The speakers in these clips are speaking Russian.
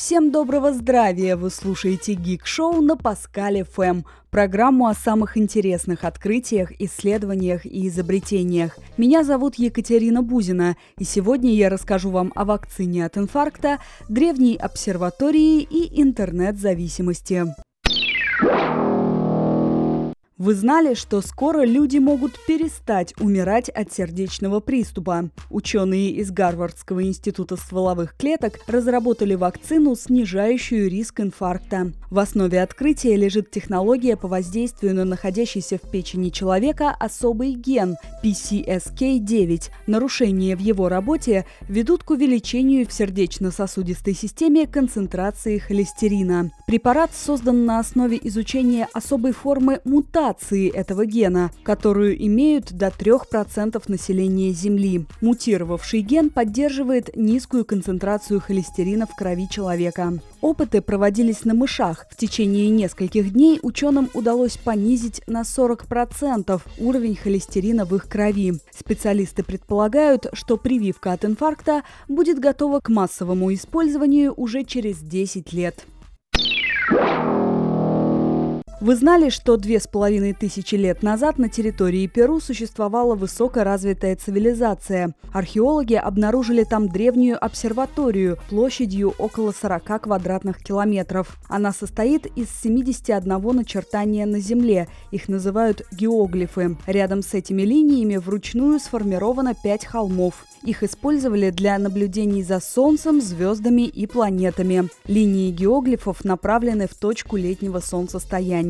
Всем доброго здравия! Вы слушаете Гик Шоу на Паскале ФМ, программу о самых интересных открытиях, исследованиях и изобретениях. Меня зовут Екатерина Бузина, и сегодня я расскажу вам о вакцине от инфаркта, древней обсерватории и интернет-зависимости. Вы знали, что скоро люди могут перестать умирать от сердечного приступа? Ученые из Гарвардского института стволовых клеток разработали вакцину, снижающую риск инфаркта. В основе открытия лежит технология по воздействию на находящийся в печени человека особый ген PCSK9. Нарушения в его работе ведут к увеличению в сердечно-сосудистой системе концентрации холестерина. Препарат создан на основе изучения особой формы мутации мутации этого гена, которую имеют до 3% населения Земли. Мутировавший ген поддерживает низкую концентрацию холестерина в крови человека. Опыты проводились на мышах. В течение нескольких дней ученым удалось понизить на 40% уровень холестерина в их крови. Специалисты предполагают, что прививка от инфаркта будет готова к массовому использованию уже через 10 лет. Вы знали, что две с половиной тысячи лет назад на территории Перу существовала высокоразвитая цивилизация? Археологи обнаружили там древнюю обсерваторию площадью около 40 квадратных километров. Она состоит из 71 начертания на Земле. Их называют геоглифы. Рядом с этими линиями вручную сформировано пять холмов. Их использовали для наблюдений за Солнцем, звездами и планетами. Линии геоглифов направлены в точку летнего солнцестояния.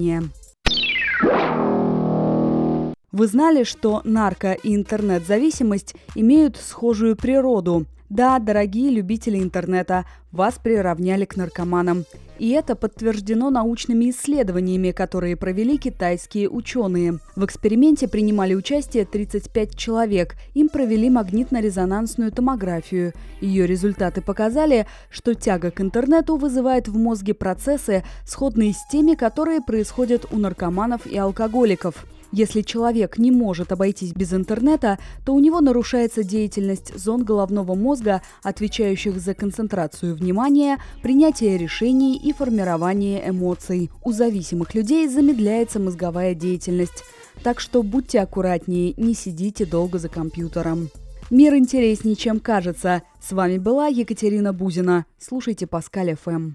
Вы знали, что нарко- и интернет-зависимость имеют схожую природу? Да, дорогие любители интернета, вас приравняли к наркоманам. И это подтверждено научными исследованиями, которые провели китайские ученые. В эксперименте принимали участие 35 человек. Им провели магнитно-резонансную томографию. Ее результаты показали, что тяга к интернету вызывает в мозге процессы, сходные с теми, которые происходят у наркоманов и алкоголиков. Если человек не может обойтись без интернета, то у него нарушается деятельность зон головного мозга, отвечающих за концентрацию внимания, принятие решений и формирование эмоций. У зависимых людей замедляется мозговая деятельность. Так что будьте аккуратнее, не сидите долго за компьютером. Мир интереснее, чем кажется. С вами была Екатерина Бузина. Слушайте Паскаль ФМ.